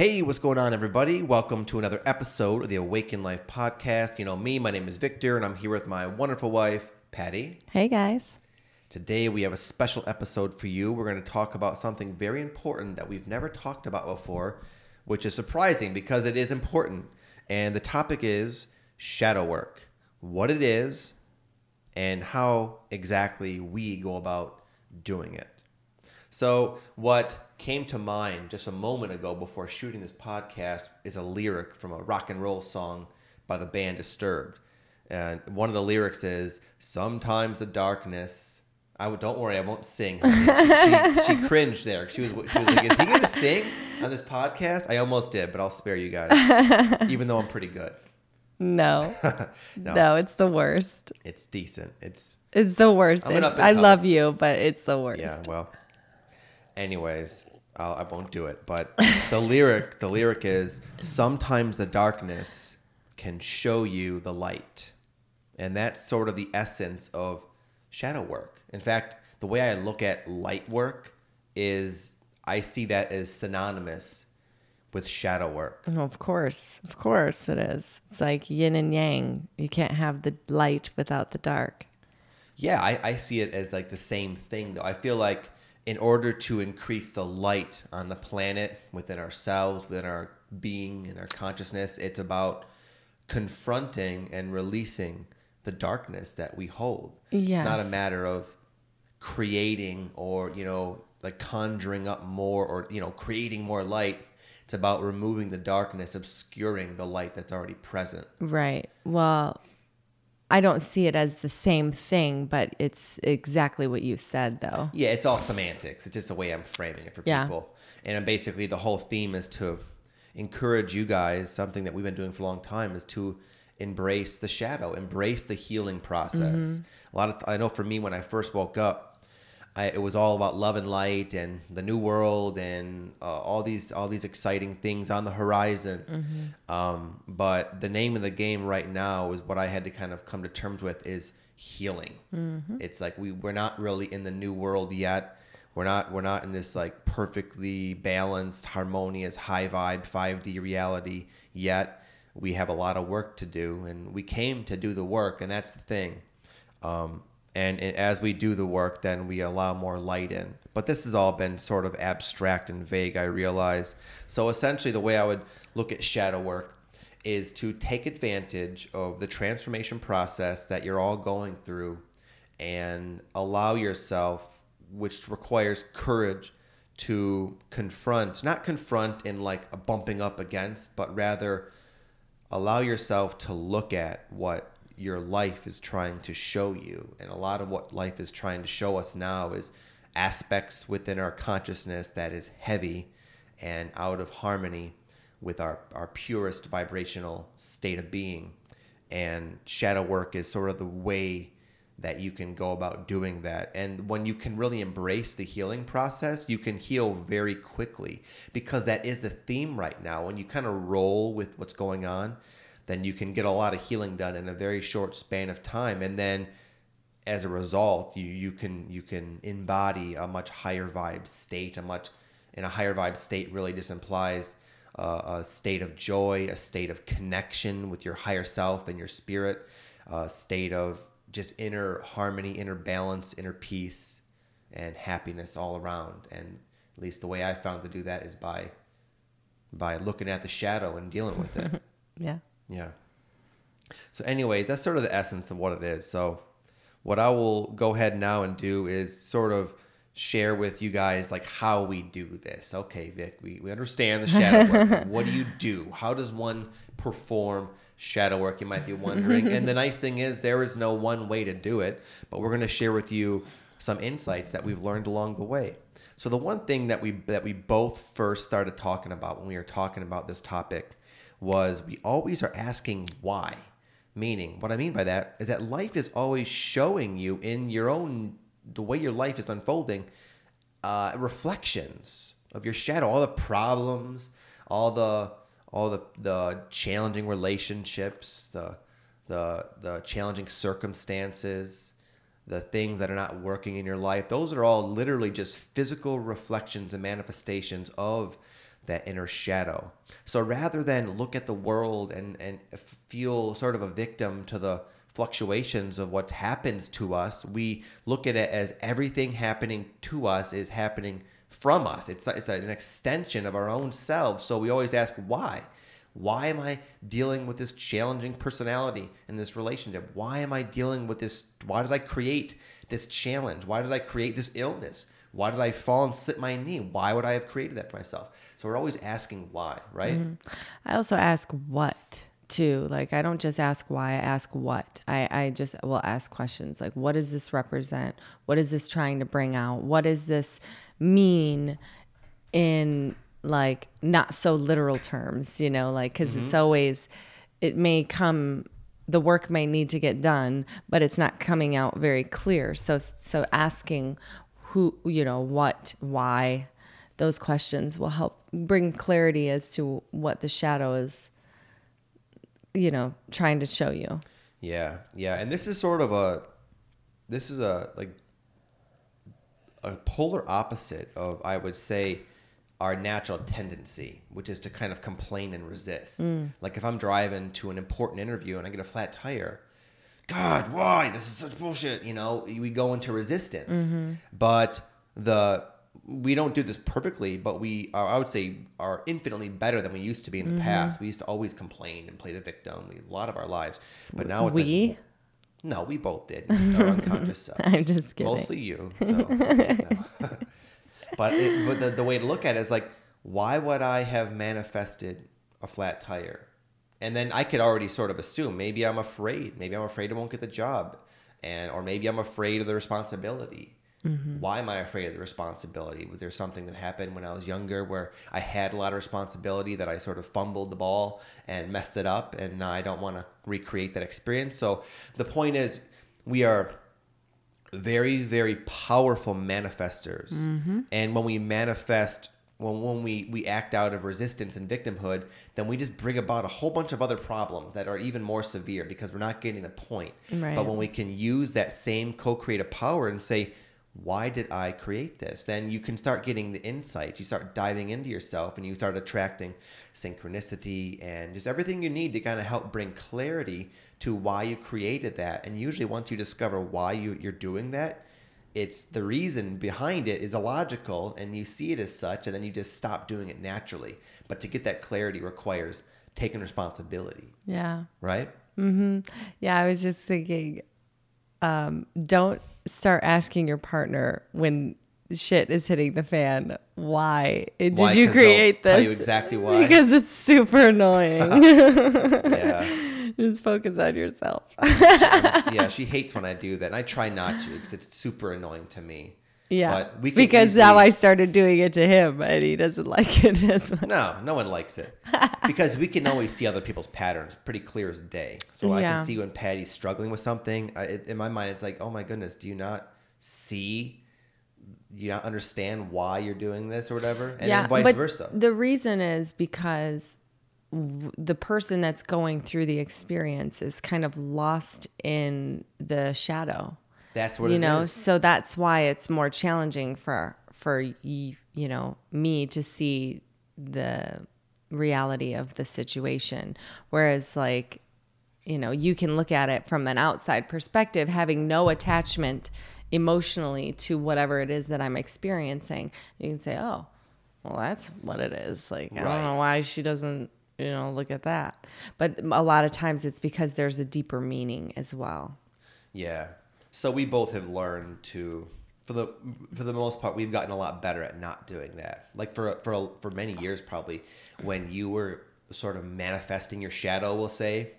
Hey, what's going on, everybody? Welcome to another episode of the Awaken Life podcast. You know me, my name is Victor, and I'm here with my wonderful wife, Patty. Hey guys. Today, we have a special episode for you. We're going to talk about something very important that we've never talked about before, which is surprising because it is important. And the topic is shadow work what it is, and how exactly we go about doing it. So, what came to mind just a moment ago before shooting this podcast is a lyric from a rock and roll song by the band Disturbed. And one of the lyrics is, Sometimes the darkness. I would, don't worry, I won't sing. She, she, cringed there. She was, she was like, Is he going to sing on this podcast? I almost did, but I'll spare you guys, even though I'm pretty good. No. No. no. it's the worst. It's decent. It's, It's the worst. I'm an up and I love you, but it's the worst. Yeah, well. Anyways, I'll, I won't do it. But the lyric, the lyric is sometimes the darkness can show you the light, and that's sort of the essence of shadow work. In fact, the way I look at light work is I see that as synonymous with shadow work. Oh, Of course. Of course it is. It's like yin and yang. You can't have the light without the dark. Yeah, I, I see it as like the same thing though. I feel like in order to increase the light on the planet, within ourselves, within our being and our consciousness, it's about confronting and releasing the darkness that we hold. It's not a matter of creating or, you know, like conjuring up more or, you know, creating more light. It's about removing the darkness, obscuring the light that's already present. Right. Well, I don't see it as the same thing, but it's exactly what you said, though. Yeah, it's all semantics. It's just the way I'm framing it for Yeah. people. And I'm basically the whole theme is to encourage you guys, something that we've been doing for a long time, is to embrace the shadow, embrace the healing process. Mm-hmm. A lot of I know for me when I first woke up, I, it was all about love and light and the new world and uh, all these all these exciting things on the horizon. Mm-hmm. Um, but the name of the game right now is what I had to kind of come to terms with is healing. Mm-hmm. It's like we we're not really in the new world yet. We're not we're not in this like perfectly balanced, harmonious, high vibe 5D reality yet. We have a lot of work to do, and we came to do the work, and that's the thing. Um, and it- as we do the work, then we allow more light in. But this has all been sort of abstract and vague, I realize. So essentially, the way I would look at shadow work is to take advantage of the transformation process that you're all going through and allow yourself, which requires courage, to confront, not confront in like a bumping up against, but rather allow yourself to look at what your life is trying to show you. And a lot of what life is trying to show us now is aspects within our consciousness that is heavy and out of harmony with our, our purest vibrational state of being. And shadow work is sort of the way that you can go about doing that. And when you can really embrace the healing process, you can heal very quickly because that is the theme right now. When you kind of roll with what's going on, then you can get a lot of healing done in a very short span of time. And then as a result, you, you can you can embody a much higher vibe state, a much in a higher vibe state really just implies uh, a state of joy, a state of connection with your higher self and your spirit, a state of just inner harmony, inner balance, inner peace, and happiness all around. And at least the way I found to do that is by by looking at the shadow and dealing with it. Yeah. Yeah. So, anyways, that's sort of the essence of what it is. So, what I will go ahead now and do is sort of share with you guys like how we do this. Okay, Vic, we, we understand the shadow work. what do you do? How does one perform shadow work? You might be wondering. and the nice thing is there is no one way to do it, but we're going to share with you some insights that we've learned along the way. So the one thing that we that we both first started talking about when we were talking about this topic was we always are asking why. Meaning, what I mean by that is that life is always showing you in your own the way your life is unfolding uh, reflections of your shadow, all the problems, all the all the the challenging relationships, the the the challenging circumstances, the things that are not working in your life. Those are all literally just physical reflections and manifestations of that inner shadow. So rather than look at the world and, and feel sort of a victim to the fluctuations of what happens to us, we look at it as everything happening to us is happening from us. It's, it's an extension of our own selves. So we always ask why. Why am I dealing with this challenging personality in this relationship? Why am I dealing with this? Why did I create this challenge? Why did I create this illness? Why did I fall and slip my knee? Why would I have created that for myself? So we're always asking why, right? Mm-hmm. I also ask what too. Like I don't just ask why, I ask what. I, I just will ask questions like what does this represent? What is this trying to bring out? What does this mean in like not so literal terms, you know, like because mm-hmm. it's always, it may come, the work may need to get done, but it's not coming out very clear. So, so asking who, you know, what, why, those questions will help bring clarity as to what the shadow is, you know, trying to show you. Yeah. Yeah. And this is sort of a, this is a, like, a polar opposite of, I would say, our natural tendency, which is to kind of complain and resist. Mm. Like if I'm driving to an important interview and I get a flat tire, God, why? This is such bullshit. You know, we go into resistance. Mm-hmm. But the we don't do this perfectly, but we are, I would say are infinitely better than we used to be in the mm-hmm. past. We used to always complain and play the victim we, a lot of our lives, but now it's we. Like, no, we both did. Our unconscious self. I'm just kidding. Mostly you. So, no. but it, but the, the way to look at it is like, why would I have manifested a flat tire? And then I could already sort of assume maybe I'm afraid. Maybe I'm afraid I won't get the job, and or maybe I'm afraid of the responsibility. Mm-hmm. Why am I afraid of the responsibility? Was there something that happened when I was younger where I had a lot of responsibility that I sort of fumbled the ball and messed it up, and now I don't want to recreate that experience? So the point is, we are very, very powerful manifestors. Mm-hmm. And when we manifest, when, when we, we act out of resistance and victimhood, then we just bring about a whole bunch of other problems that are even more severe because we're not getting the point. Right. But when we can use that same co creative power and say, why did I create this? Then you can start getting the insights. You start diving into yourself and you start attracting synchronicity and just everything you need to kind of help bring clarity to why you created that. And usually, once you discover why you, you're doing that, it's the reason behind it is illogical and you see it as such, and then you just stop doing it naturally. But to get that clarity requires taking responsibility. Yeah. Right? Mm-hmm. Yeah, I was just thinking, um, don't start asking your partner when shit is hitting the fan. Why did why, you create this? Tell you exactly why. Because it's super annoying. yeah. Just focus on yourself. yeah, she hates when I do that, and I try not to because it's super annoying to me. Yeah, but we because easily... now I started doing it to him, and he doesn't like it as much. No, no one likes it because we can always see other people's patterns pretty clear as day. So yeah. I can see when Patty's struggling with something. I, it, in my mind, it's like, oh my goodness, do you not see? Do you not understand why you're doing this or whatever? And yeah, vice but versa. The reason is because the person that's going through the experience is kind of lost in the shadow. That's what you know. Is. So that's why it's more challenging for for you know me to see the reality of the situation. Whereas like you know you can look at it from an outside perspective, having no attachment emotionally to whatever it is that I'm experiencing. You can say, oh. Well, that's what it is. Like, right. I don't know why she doesn't you know, look at that. But a lot of times it's because there's a deeper meaning as well. Yeah. So we both have learned to for the for the most part we've gotten a lot better at not doing that. Like for for for many years probably when you were sort of manifesting your shadow, we'll say,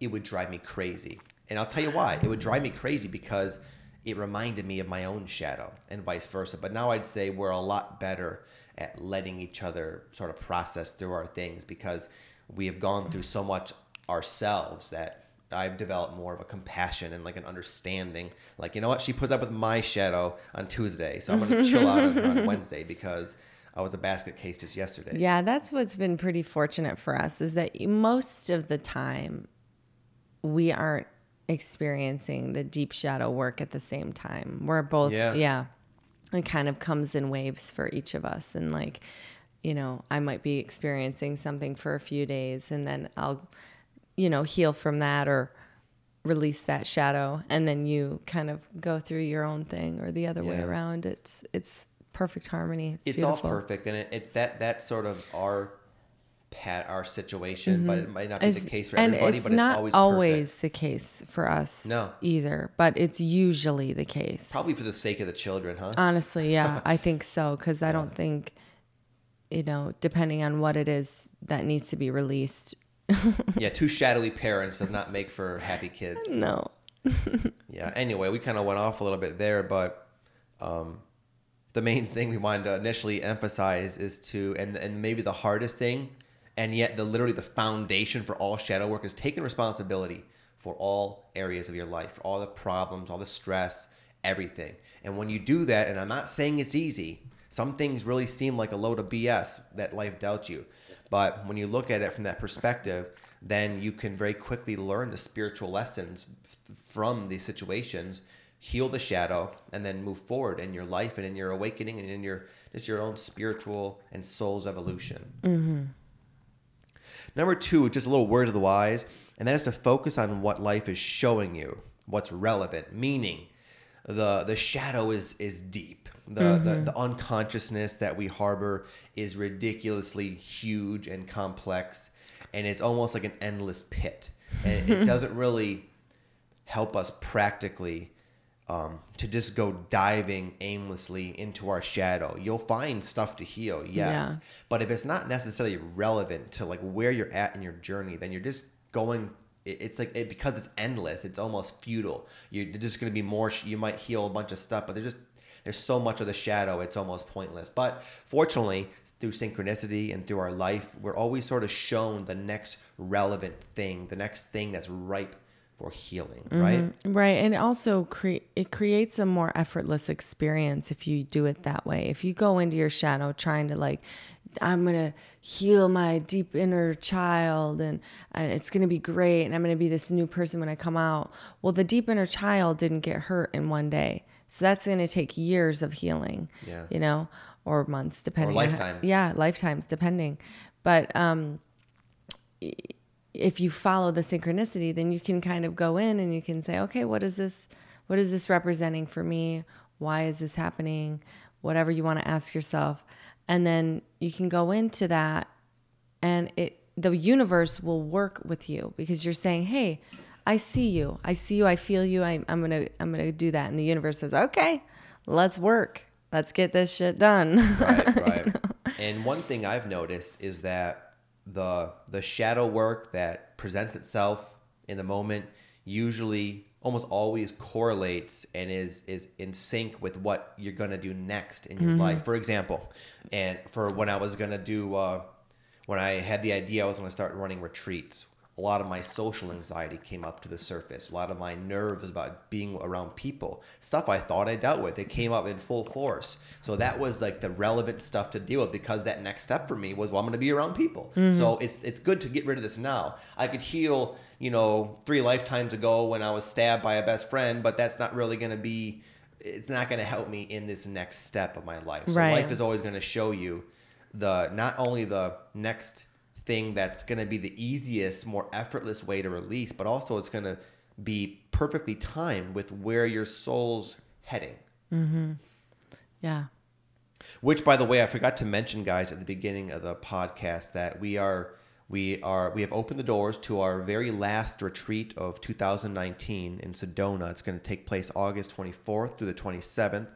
it would drive me crazy. And I'll tell you why. It would drive me crazy because it reminded me of my own shadow and vice versa. But now I'd say we're a lot better at letting each other sort of process through our things because we have gone through so much ourselves that I've developed more of a compassion and like an understanding. Like, you know what? She puts up with my shadow on Tuesday, so I'm to chill out on, on Wednesday because I was a basket case just yesterday. Yeah, that's what's been pretty fortunate for us is that most of the time we aren't experiencing the deep shadow work at the same time. We're both, yeah. yeah it kind of comes in waves for each of us. And like, you know, I might be experiencing something for a few days and then I'll, you know, heal from that or release that shadow and then you kind of go through your own thing or the other way around. It's it's perfect harmony. It's, it's all perfect and it, it that that's sort of our pat our situation but it might not be It's- the case for Mm-hmm. everybody it's but not it's always always the case for us No. either, but it's usually the case. probably for the sake of the children huh Honestly, yeah, I think so because I don't think, you know, depending on what it is that needs to be released. yeah two shadowy parents does not make for happy kids No. yeah anyway we kind of went off a little bit there but um the main thing we wanted to initially emphasize is to and and maybe the hardest thing and yet the literally the foundation for all shadow work is taking responsibility for all areas of your life for all the problems all the stress everything and when you do that and i'm not saying it's easy some things really seem like a load of bs that life dealt you. But when you look at it from that perspective then you can very quickly learn the spiritual lessons f- from these situations heal the shadow and then move forward in your life and in your awakening and in your just your own spiritual and soul's evolution. Mm-hmm. Number two just a little word of the wise and that is to focus on what life is showing you what's relevant meaning the the shadow is is deep the, the the unconsciousness that we harbor is ridiculously huge and complex and it's almost like an endless pit and it doesn't really help us practically um, to just go diving aimlessly into our shadow. You'll find stuff to heal, yes, Yeah. but if it's not necessarily relevant to like where you're at in your journey, then you're just going. It's like it, because it's endless. It's almost futile. You're just going to be more. You might heal a bunch of stuff, but there's just there's so much of the shadow. It's almost pointless. But fortunately, through synchronicity and through our life, we're always sort of shown the next relevant thing, the next thing that's ripe for healing, mm-hmm. right? Right, and also cre- it creates a more effortless experience if you do it that way. If you go into your shadow trying to like, I'm gonna heal my deep inner child, and, and it's gonna be great, and I'm gonna be this new person when I come out. Well, the deep inner child didn't get hurt in one day, so that's gonna take years of healing. Yeah. you know, or months depending. on how- lifetimes. yeah, lifetimes depending, but um if you follow the synchronicity, then you can kind of go in and you can say, okay, what is this? What is this representing for me? Why is this happening? Whatever you want to ask yourself, and then you can go into that, and it the universe will work with you because you're saying, hey, I see you, I see you, I feel you. I, I'm gonna I'm gonna do that, and the universe says, okay, let's work, let's get this shit done. right, right. And one thing I've noticed is that the the shadow work that presents itself in the moment usually almost always correlates and is is in sync with what you're gonna do next in your life. For example, and for when I was gonna do uh, when I had the idea I was gonna start running retreats. A lot of my social anxiety came up to the surface. A lot of my nerves about being around people, stuff I thought I dealt with, it came up in full force. So that was like the relevant stuff to deal with because that next step for me was, well, I'm going to be around people. Mm-hmm. So it's it's good to get rid of this now. I could heal, you know, three lifetimes ago when I was stabbed by a best friend, but that's not really going to be. It's not going to help me in this next step of my life. So Right. life is always going to show you the not only the next thing that's going to be the easiest, more effortless way to release, but also it's going to be perfectly timed with where your soul's heading. Mm-hmm. yeah. Which, by the way, I forgot to mention, guys, at the beginning of the podcast that we are we are we have opened the doors to our very last retreat of 2019 in Sedona. It's going to take place August 24th through the 27th,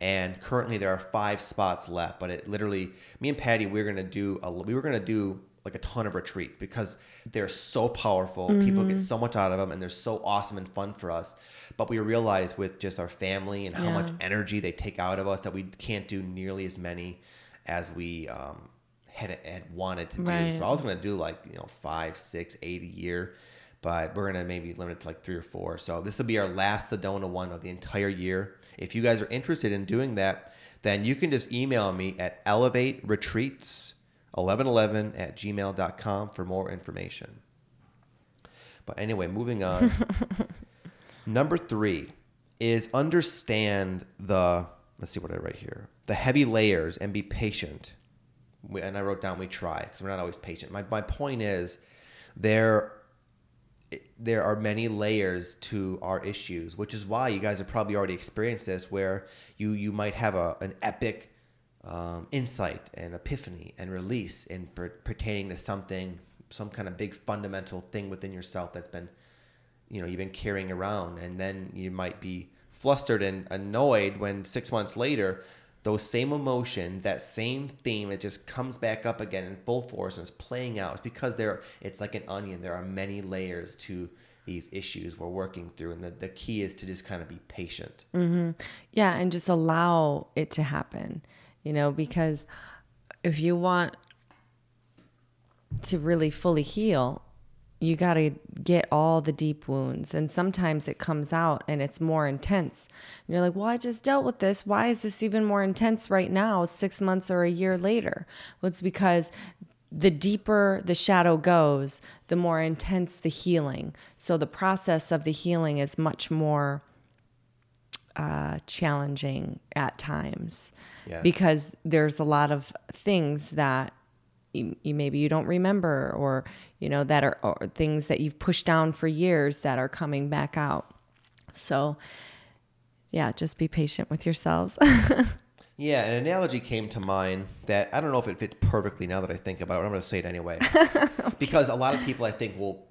and currently there are five spots left. But it literally, me and Patty, we going to do a, we were going to do like a ton of retreats because they're so powerful. People get so much out of them, and they're so awesome and fun for us. But we realize with just our family and how Yeah. much energy they take out of us that we can't do nearly as many as we um, had, had wanted to do. Right. So I was going to do like, you know, five, six, eight a year, but we're going to maybe limit it to like three or four. So this will be our last Sedona one of the entire year. If you guys are interested in doing that, then you can just email me at elevate retreats 1111 at gmail.com for more information. But anyway, moving on. Number three is understand the, let's see what I write here, the heavy layers and be patient we, and I wrote down we try because we're not always patient. My my point is there there are many layers to our issues, which is why you guys have probably already experienced this, where you you might have a an epic um, insight and epiphany and release in per, pertaining to something, some kind of big fundamental thing within yourself that's been, you know, you've been carrying around, and then you might be flustered and annoyed when six months later those same emotions, that same theme, it just comes back up again in full force and it's playing out. It's because there, it's like an onion. There are many layers to these issues we're working through, and the, the key is to just kind of be patient. Mm-hmm. Yeah, and just allow it to happen. You know, because if you want to really fully heal, you got to get all the deep wounds. And sometimes it comes out and it's more intense. And you're like, well, I just dealt with this. Why is this even more intense right now, six months or a year later? Well, it's because the deeper the shadow goes, the more intense the healing. So the process of the healing is much more uh, challenging at times yeah. because there's a lot of things that you, you, maybe you don't remember or you know that are or things that you've pushed down for years that are coming back out so yeah just be patient with yourselves yeah an analogy came to mind that i don't know if it fits perfectly now that i think about it i'm going to say it anyway okay. because a lot of people i think will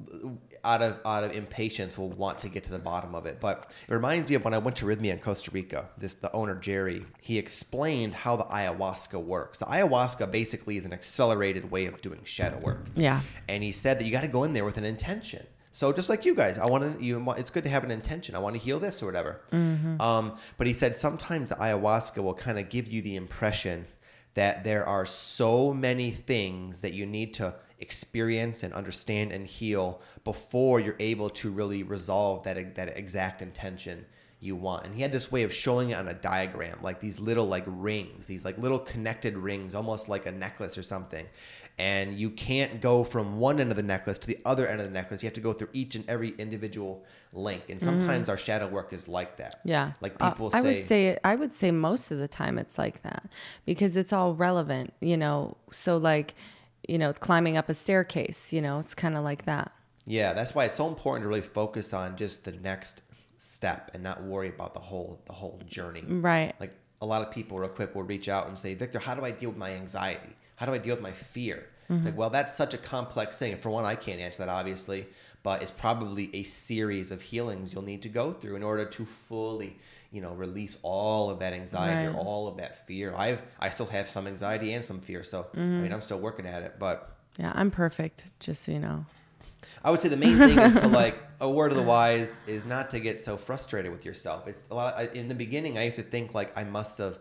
out of out of impatience will want to get to the bottom of it. But it reminds me of when I went to Rythmia in Costa Rica. This the owner Gerry. He explained how the ayahuasca works. The ayahuasca basically is an accelerated way of doing shadow work. Yeah. And he said that you got to go in there with an intention. So just like you guys, I want to. You, it's good to have an intention. I want to heal this or whatever. Mm-hmm. Um, but he said sometimes ayahuasca will kind of give you the impression that there are so many things that you need to experience and understand and heal before you're able to really resolve that that exact intention you want. And he had this way of showing it on a diagram, like these little like rings, these like little connected rings, almost like a necklace or something. And you can't go from one end of the necklace to the other end of the necklace. You have to go through each and every individual link. And sometimes mm-hmm. our shadow work is like that. Yeah. Like uh, people uh, I say, would say I would say most of the time it's like that because it's all relevant, you know. So like you know, climbing up a staircase, you know, it's kind of like that. Yeah, that's why it's so important to really focus on just the next step and not worry about the whole the whole journey. Right. Like a lot of people real quick will reach out and say, "Victor, how do I deal with my anxiety? How do I deal with my fear?" Mm-hmm. It's like, well, that's such a complex thing. For one, I can't answer that obviously, but it's probably a series of healings you'll need to go through in order to fully you know release all of that anxiety right. or all of that fear i've i still have some anxiety and some fear so mm-hmm. i mean mm-hmm. i'm still working at it but yeah i'm perfect just so you know i would say the main thing is to like a word of the wise is not to get so frustrated with yourself it's a lot of, in the beginning i used to think like i must have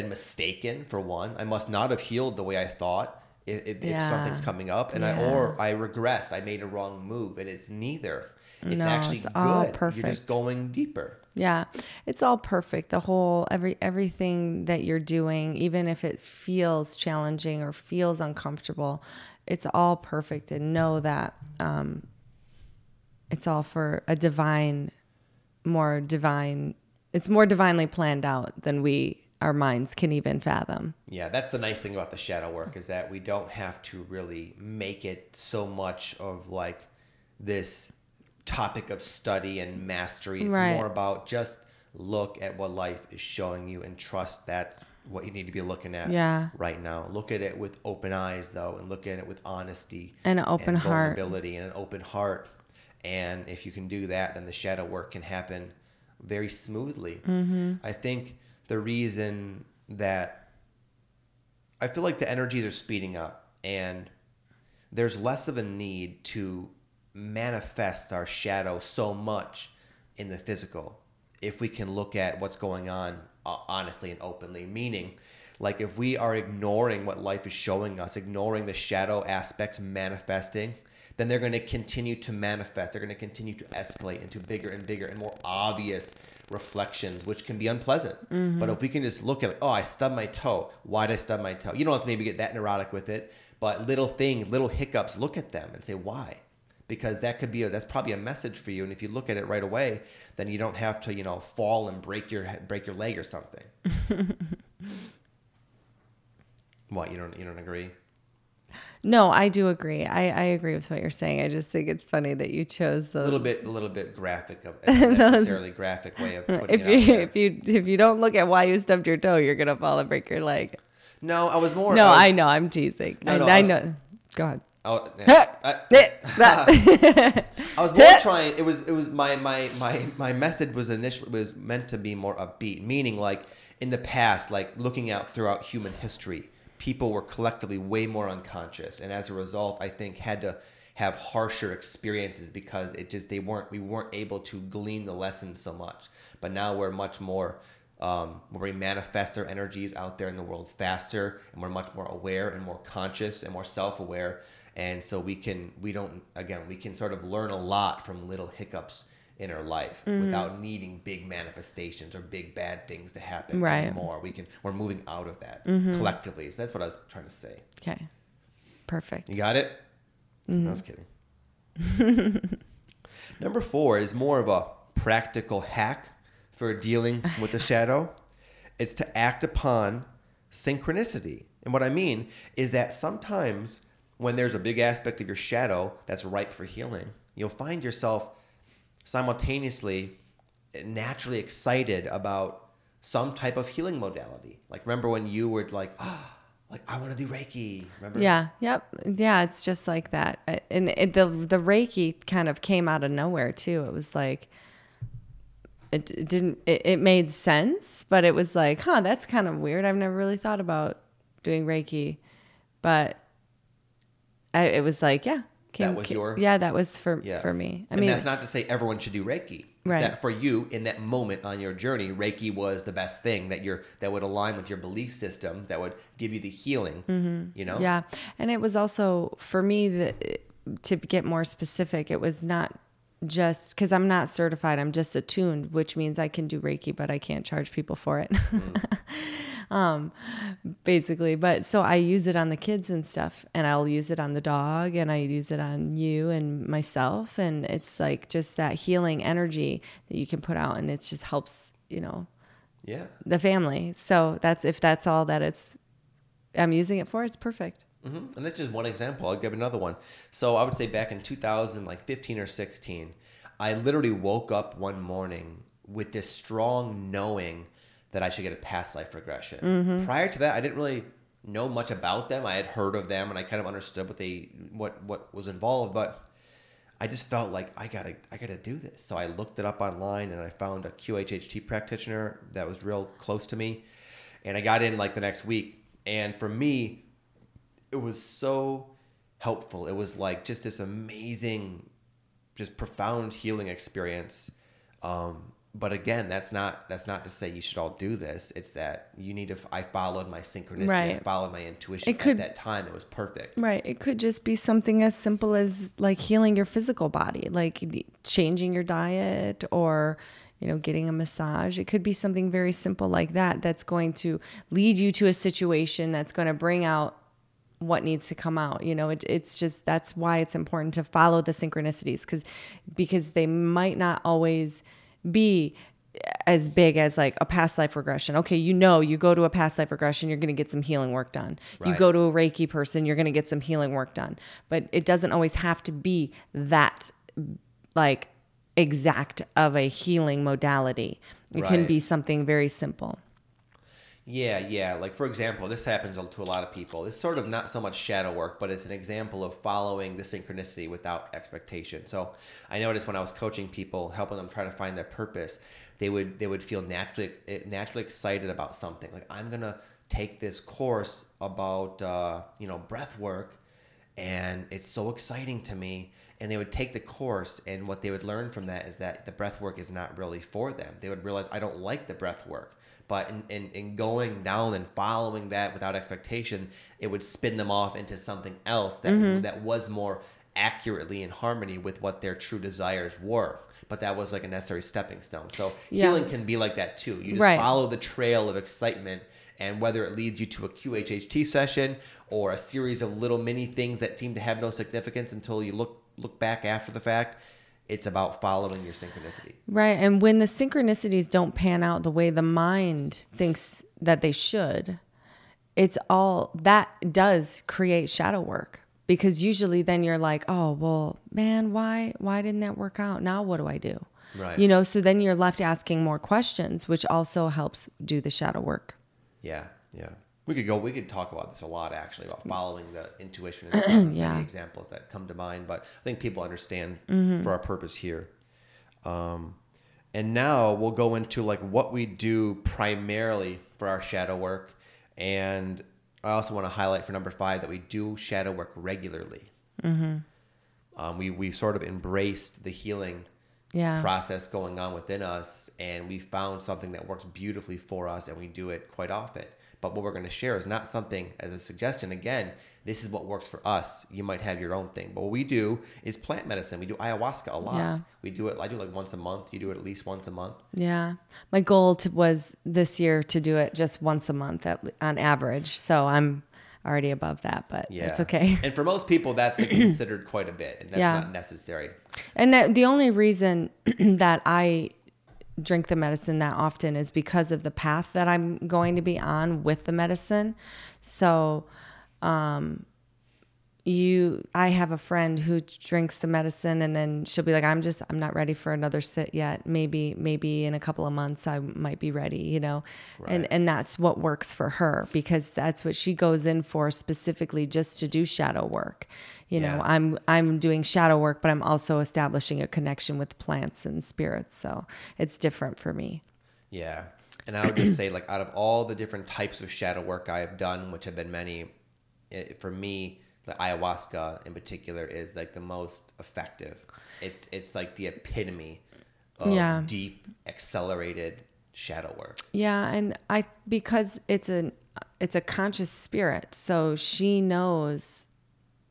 been mistaken for one i must not have healed the way i thought if, if, yeah. if something's coming up and yeah. i or i regressed i made a wrong move and it's neither it's no, actually it's good. Perfect. You're just going deeper. Yeah. It's all perfect. The whole every everything that you're doing, even if it feels challenging or feels uncomfortable, it's all perfect and know that um, it's all for a divine more divine it's more divinely planned out than we our minds can even fathom. Yeah, that's the nice thing about the shadow work is that we don't have to really make it so much of like this topic of study and mastery. It's right. more about just look at what life is showing you and trust that's what you need to be looking at yeah. right now. Look at it with open eyes though and look at it with honesty and an open and heart. Vulnerability and an open heart. And if you can do that, then the shadow work can happen very smoothly. Mm-hmm. I think the reason that I feel like the energies are speeding up and there's less of a need to manifest our shadow so much in the physical if we can look at what's going on uh, honestly and openly. Meaning like if we are ignoring what life is showing us ignoring the shadow aspects manifesting then they're going to continue to manifest. They're going to continue to escalate into bigger and bigger and more obvious reflections which can be unpleasant. Mm-hmm. but if we can just look at like, oh i stubbed my toe. Why did i stub my toe? You don't have to maybe get that neurotic with it but little things little hiccups look at them and say why? Because that could be a, that's probably a message for you and if you look at it right away then you don't have to you know fall and break your break your leg or something. What you don't you don't agree? No, I do agree. I, I agree with what you're saying. I just think it's funny that you chose the A little bit a little bit graphic of a necessarily graphic way of putting if it out you if you if you don't look at why you stubbed your toe, you're gonna fall and break your leg. No, I was more. No, was, I know. I'm teasing. No, I, no, I I was- know. Go ahead. Oh, yeah. I, I was more trying. It was it was my my my my message was initially was meant to be more upbeat, meaning like in the past, like looking out throughout human history, people were collectively way more unconscious, and as a result, I think had to have harsher experiences because it just they weren't we weren't able to glean the lessons so much. But now we're much more. Um, where we manifest our energies out there in the world faster, and we're much more aware and more conscious and more self-aware, and so we can we don't again we can sort of learn a lot from little hiccups in our life Mm-hmm. without needing big manifestations or big bad things to happen Right. anymore. We can we're moving out of that Mm-hmm. collectively. So that's what I was trying to say. Okay. Perfect. You got it? Mm-hmm. I was kidding. Number four is more of a practical hack for dealing with the shadow. It's to act upon synchronicity. And what I mean is that sometimes when there's a big aspect of your shadow that's ripe for healing, you'll find yourself simultaneously naturally excited about some type of healing modality. Like remember when you were like, ah, like I want to do Reiki. Remember? Yeah. Yep. Yeah. It's just like that. And it, the the Reiki kind of came out of nowhere too. It was like it, it didn't. It, it made sense, but it was like, huh, that's kind of weird. I've never really thought about doing Reiki, but I, it was like, yeah. Came, was your- yeah. That was for Yeah. for me. I and mean, that's not to say everyone should do Reiki. Right. That for you in that moment on your journey, Reiki was the best thing that you're that would align with your belief system, that would give you the healing. You know. Mm-hmm. Yeah, and it was also for me that to get more specific, it was not just because I'm not certified. I'm just attuned, which means I can do Reiki, but I can't charge people for it. um, basically, but so I use it on the kids and stuff, and I'll use it on the dog, and I use it on you and myself, and it's like just that healing energy that you can put out, and it just helps, you know, Yeah. the family. So that's if that's all that it's I'm using it for, it's perfect. hmm And that's just one example. I'll give another one. So I would say back in 2000, like 15 or 16, I literally woke up one morning with this strong knowing that I should get a past life regression. Prior to that, I didn't really know much about them. I had heard of them and I kind of understood what they what what was involved, but I just felt like I gotta I gotta do this. So I looked it up online and I found a QHHT practitioner that was real close to me, and I got in like the next week. And for me, it was so helpful. It was like just this amazing, just profound healing experience. Um, but again, that's not that's not to say you should all do this. It's that you need to. I followed my synchronicity. I followed my intuition. It could- At that time, it was perfect. Right. It could just be something as simple as like healing your physical body, like changing your diet or you know getting a massage. It could be something very simple like that that's going to lead you to a situation that's going to bring out what needs to come out you know it, it's just that's why it's important to follow the synchronicities because because they might not always be as big as like a past life regression. Okay you know you go to a past life regression you're going to get some healing work done. You go to a reiki person you're going to get some healing work done. But it doesn't always have to be that like exact of a healing modality. It can be something very simple Yeah, yeah. Like for example, this happens to a lot of people. It's sort of not so much shadow work, but it's an example of following the synchronicity without expectation. So I noticed when I was coaching people, helping them try to find their purpose, they would they would feel naturally naturally excited about something. Like I'm gonna take this course about uh, you know breath work, and it's so exciting to me and they would take the course and what they would learn from that is that the breath work is not really for them they would realize i don't like the breath work but in, in, in going down and following that without expectation it would spin them off into something else that, Mm-hmm. that was more accurately in harmony with what their true desires were but that was like a necessary stepping stone so Yeah. healing can be like that too you just Right. follow the trail of excitement and whether it leads you to a QHHT session or a series of little mini things that seem to have no significance until you look look back after the fact, it's about following your synchronicity. Right. And when the synchronicities don't pan out the way the mind thinks that they should, it's all that does create shadow work because usually then you're like, oh, well, man, why why didn't that work out? Now what do I do? Right. You know, so then you're left asking more questions, which also helps do the shadow work. Yeah, yeah. We could go. We could talk about this a lot, actually, about following the intuition and. Yeah. Examples that come to mind, but I think people understand Mm-hmm. for our purpose here. Um, and now we'll go into like what we do primarily for our shadow work, and I also want to highlight for number five that we do shadow work regularly. Mm-hmm. Um, we we sort of embraced the healing Yeah. process going on within us and we found something that works beautifully for us and we do it quite often but what we're going to share is not something as a suggestion again this is what works for us you might have your own thing but what we do is plant medicine we do ayahuasca a lot Yeah. we do it i do it like once a month you do it at least once a month Yeah. My goal to, was this year to do it just once a month at, on average. So I'm already above that, but yeah it's okay. and for most people that's considered quite a bit and that's Yeah. not necessary And that the only reason that I drink the medicine that often is because of the path that I'm going to be on with the medicine. So, um, you, I have a friend who drinks the medicine and then she'll be like, I'm just, I'm not ready for another sit yet. Maybe, maybe in a couple of months I might be ready, you know? And, Right. and that's what works for her because that's what she goes in for specifically just to do shadow work. You know, I'm I'm doing shadow work, but I'm also establishing a connection with plants and spirits. So it's different for me. Yeah. And I would just say, like, out of all the different types of shadow work I have done, which have been many, it, for me, the ayahuasca in particular is like the most effective. It's it's like the epitome of Yeah. deep, accelerated shadow work. Yeah, and I because it's an it's a conscious spirit, so she knows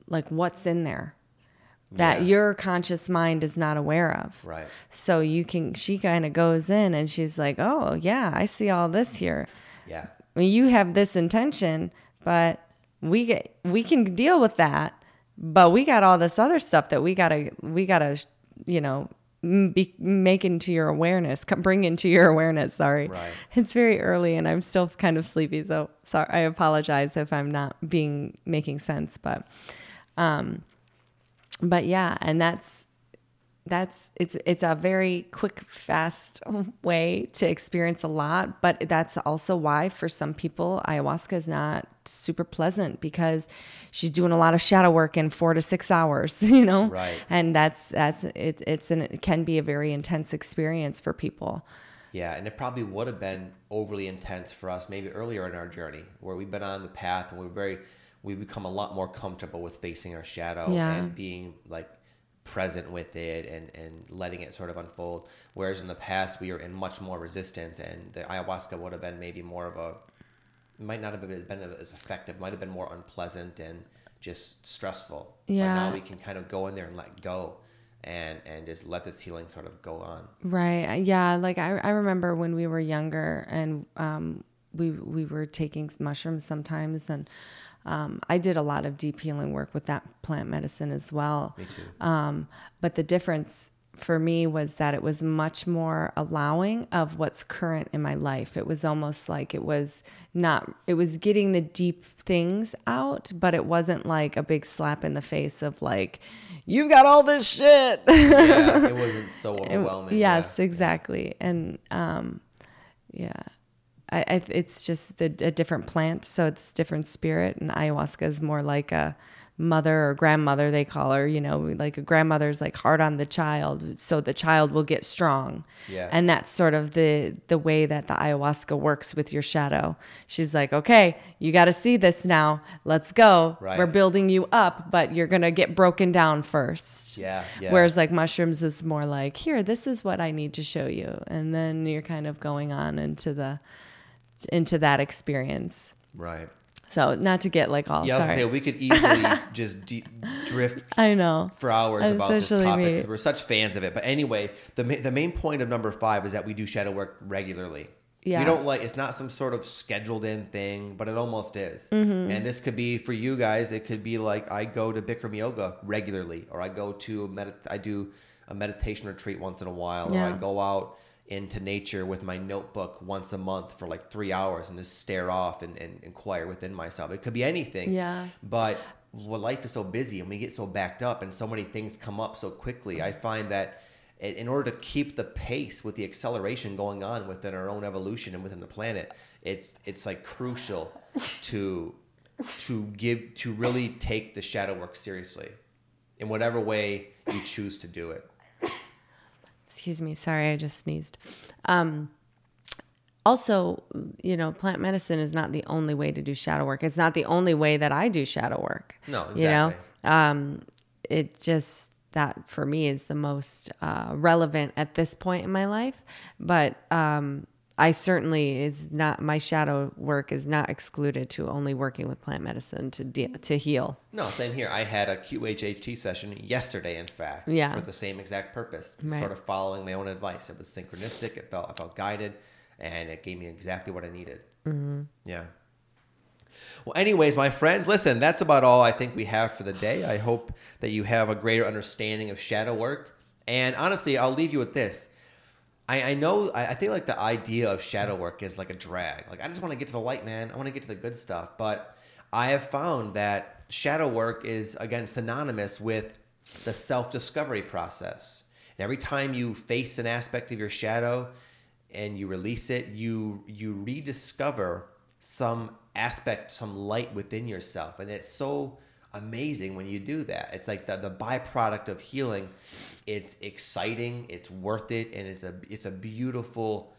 like what's in there that Yeah. your conscious mind is not aware of. Right. So you can she kind of goes in and she's like, "Oh, yeah, I see all this here. Yeah. I mean, you have this intention, but we get we can deal with that, but we got all this other stuff that we gotta we gotta you know be, make into your awareness, bring into your awareness. Sorry, Right. it's very early and I'm still kind of sleepy, so sorry. I apologize if I'm not being making sense, but um, but yeah, and that's that's it's it's a very quick fast way to experience a lot but that's also why for some people ayahuasca is not super pleasant because she's doing a lot of shadow work in 4 to 6 hours you know Right. and that's that's it, it's an it can be a very intense experience for people Yeah, and it probably would have been overly intense for us maybe earlier in our journey, where we've been on the path and we're very, we become a lot more comfortable with facing our shadow Yeah. and being like present with it and and letting it sort of unfold. Whereas in the past we were in much more resistance, and the ayahuasca would have been maybe more of a, might not have been as effective, might have been more unpleasant and just stressful. But Yeah. now we can kind of go in there and let go. And, and just let this healing sort of go on. Right. Yeah. Like I, I remember when we were younger and um, we we were taking mushrooms sometimes, and um, I did a lot of deep healing work with that plant medicine as well. Me too. Um, but the difference for me was that it was much more allowing of what's current in my life. It was almost like it was not, it was getting the deep things out, but it wasn't like a big slap in the face of like, you've got all this shit. yeah, it wasn't so overwhelming. yes, yeah. exactly. And um, yeah, I, I, it's just the, a different plant, so it's different spirit. And ayahuasca is more like a mother or grandmother, they call her. You know, like a grandmother's like hard on the child, so the child will get strong. Yeah. And that's sort of the the way that the ayahuasca works with your shadow. She's like, okay, you got to see this now. Let's go. Right. We're building you up, but you're gonna get broken down first. Yeah, yeah. Whereas like mushrooms is more like, here, this is what I need to show you. And then you're kind of going on into the into that experience. Right. So not to get like all Yeah, sorry. say we could easily just de- drift I know. for hours about this topic because we're such fans of it. But anyway, the ma- the main point of number five is that we do shadow work regularly. Yeah. We don't like it's not some sort of scheduled in thing, but it almost is. Mm-hmm. And this could be for you guys. It could be like I go to Bikram yoga regularly, or I go to a medit- I do a meditation retreat once in a while, or I go out into nature with my notebook once a month for like three hours and just stare off and, and inquire within myself. It could be anything. Yeah. But well, life is so busy and we get so backed up and so many things come up so quickly. I find that in order to keep the pace with the acceleration going on within our own evolution and within the planet, it's it's like crucial to to give to really take the shadow work seriously in whatever way you choose to do it. Excuse me. Sorry, I just sneezed. Um, also, you know, plant medicine is not the only way to do shadow work. It's not the only way that I do shadow work. No, exactly. You know, um, it just that for me is the most uh, relevant at this point in my life. But um, I certainly is not my shadow work is not excluded to only working with plant medicine to de- to heal. No, same here. I had a QHHT session yesterday, in fact, Yeah. for the same exact purpose, Right. sort of following my own advice. It was synchronistic. It felt I felt guided, and it gave me exactly what I needed. Mm-hmm. Yeah. Well, anyways, my friend, listen, that's about all I think we have for the day. I hope that you have a greater understanding of shadow work. And honestly, I'll leave you with this. I, I know, I, I think like the idea of shadow work is like a drag. Like, I just want to get to the light, man. I want to get to the good stuff. But I have found that shadow work is, again, synonymous with the self discovery process. And every time you face an aspect of your shadow and you release it, you you rediscover some aspect, some light within yourself. And it's so amazing when you do that. It's like the, the byproduct of healing. It's exciting, it's worth it, and it's a it's a beautiful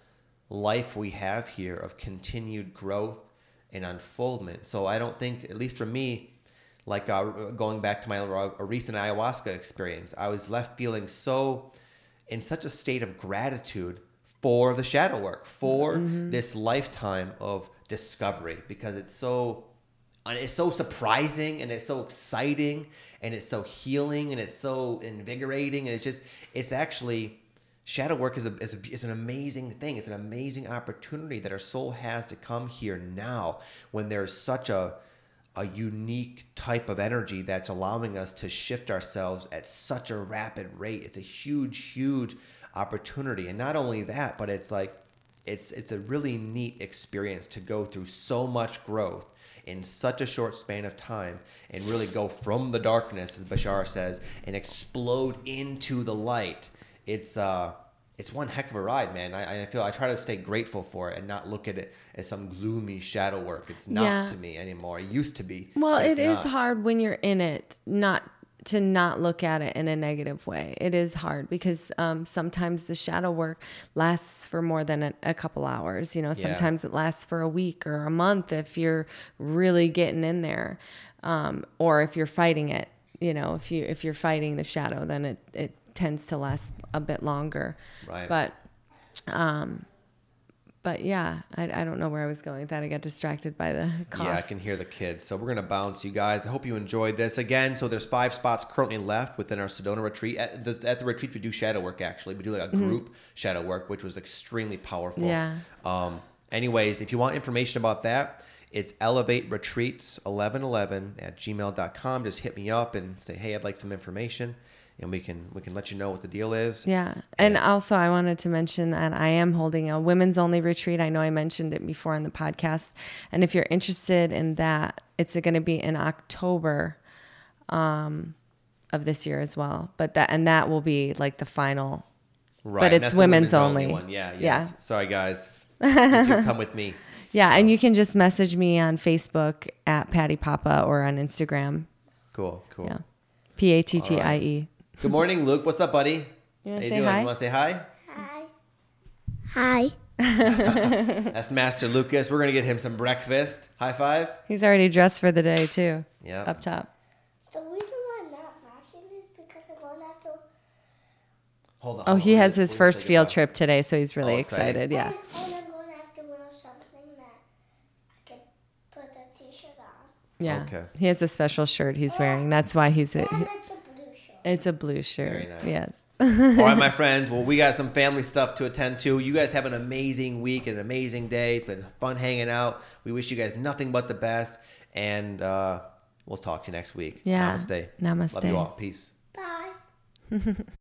life we have here of continued growth and unfoldment. So I don't think, at least for me, like uh, going back to my uh, recent ayahuasca experience, I was left feeling so in such a state of gratitude for the shadow work, for this lifetime of discovery, because it's so and it's so surprising and it's so exciting and it's so healing and it's so invigorating and it's just it's actually shadow work is, a, is, a, is an amazing thing. It's an amazing opportunity that our soul has to come here now when there's such a a unique type of energy that's allowing us to shift ourselves at such a rapid rate. It's a huge huge opportunity. And not only that but it's like it's it's a really neat experience to go through so much growth in such a short span of time and really go from the darkness as Bashar says and explode into the light it's uh it's one heck of a ride man I, I feel I try to stay grateful for it and not look at it as some gloomy shadow work it's not Yeah. to me anymore it used to be Well, it's not. hard when you're in it, not to not look at it in a negative way. It is hard because um, sometimes the shadow work lasts for more than a, a couple hours. You know, Yeah. sometimes it lasts for a week or a month if you're really getting in there, um, or if you're fighting it. You know, if you if you're fighting the shadow, then it it tends to last a bit longer. Right. But but yeah, I, I don't know where I was going with that. I got distracted by the cough. Yeah, I can hear the kids. So we're gonna bounce, you guys. I hope you enjoyed this. Again, so there's five spots currently left within our Sedona retreat. At the, at the retreat, we do shadow work. Actually, we do like a group shadow work, which was extremely powerful. Mm-hmm. Yeah. Um. Anyways, if you want information about that, it's Elevate Retreats 1111 at gmail.com. Just hit me up and say, hey, I'd like some information, and we can we can let you know what the deal is. Yeah. And also, I wanted to mention that I am holding a women's only retreat. I know I mentioned it before on the podcast. And if you're interested in that, it's going to be in October um, of this year as well. But that, and that will be like the final. Right. But it's the women's only. one. Yeah. Yes. Yeah. Sorry, guys. You come with me. Yeah. And you can just message me on Facebook at Pattie Papa or on Instagram. Cool. Cool. Yeah. P A T T I E. Good morning, Luke. What's up, buddy? You How wanna you say doing? hi? You want to say hi? Hi. Hi. That's Master Lucas. We're gonna get him some breakfast. High five. He's already dressed for the day, too. Yeah. Up top. The reason why I'm not watching is because I'm going to have to. Hold on. Oh, he has his first field trip today, so he's really Oh, excited. excited. Yeah. And, and I'm going to have to wear something that I can put a t-shirt on. Yeah. Okay. He has a special shirt he's oh. wearing. That's why he's a, And it's a blue shirt. it's a blue shirt. Very nice. Yes. All right, my friends. Well, we got some family stuff to attend to. You guys have an amazing week, and an amazing day. It's been fun hanging out. We wish you guys nothing but the best, and uh, we'll talk to you next week. Yeah. Namaste. Namaste. Love you all. Peace. Bye.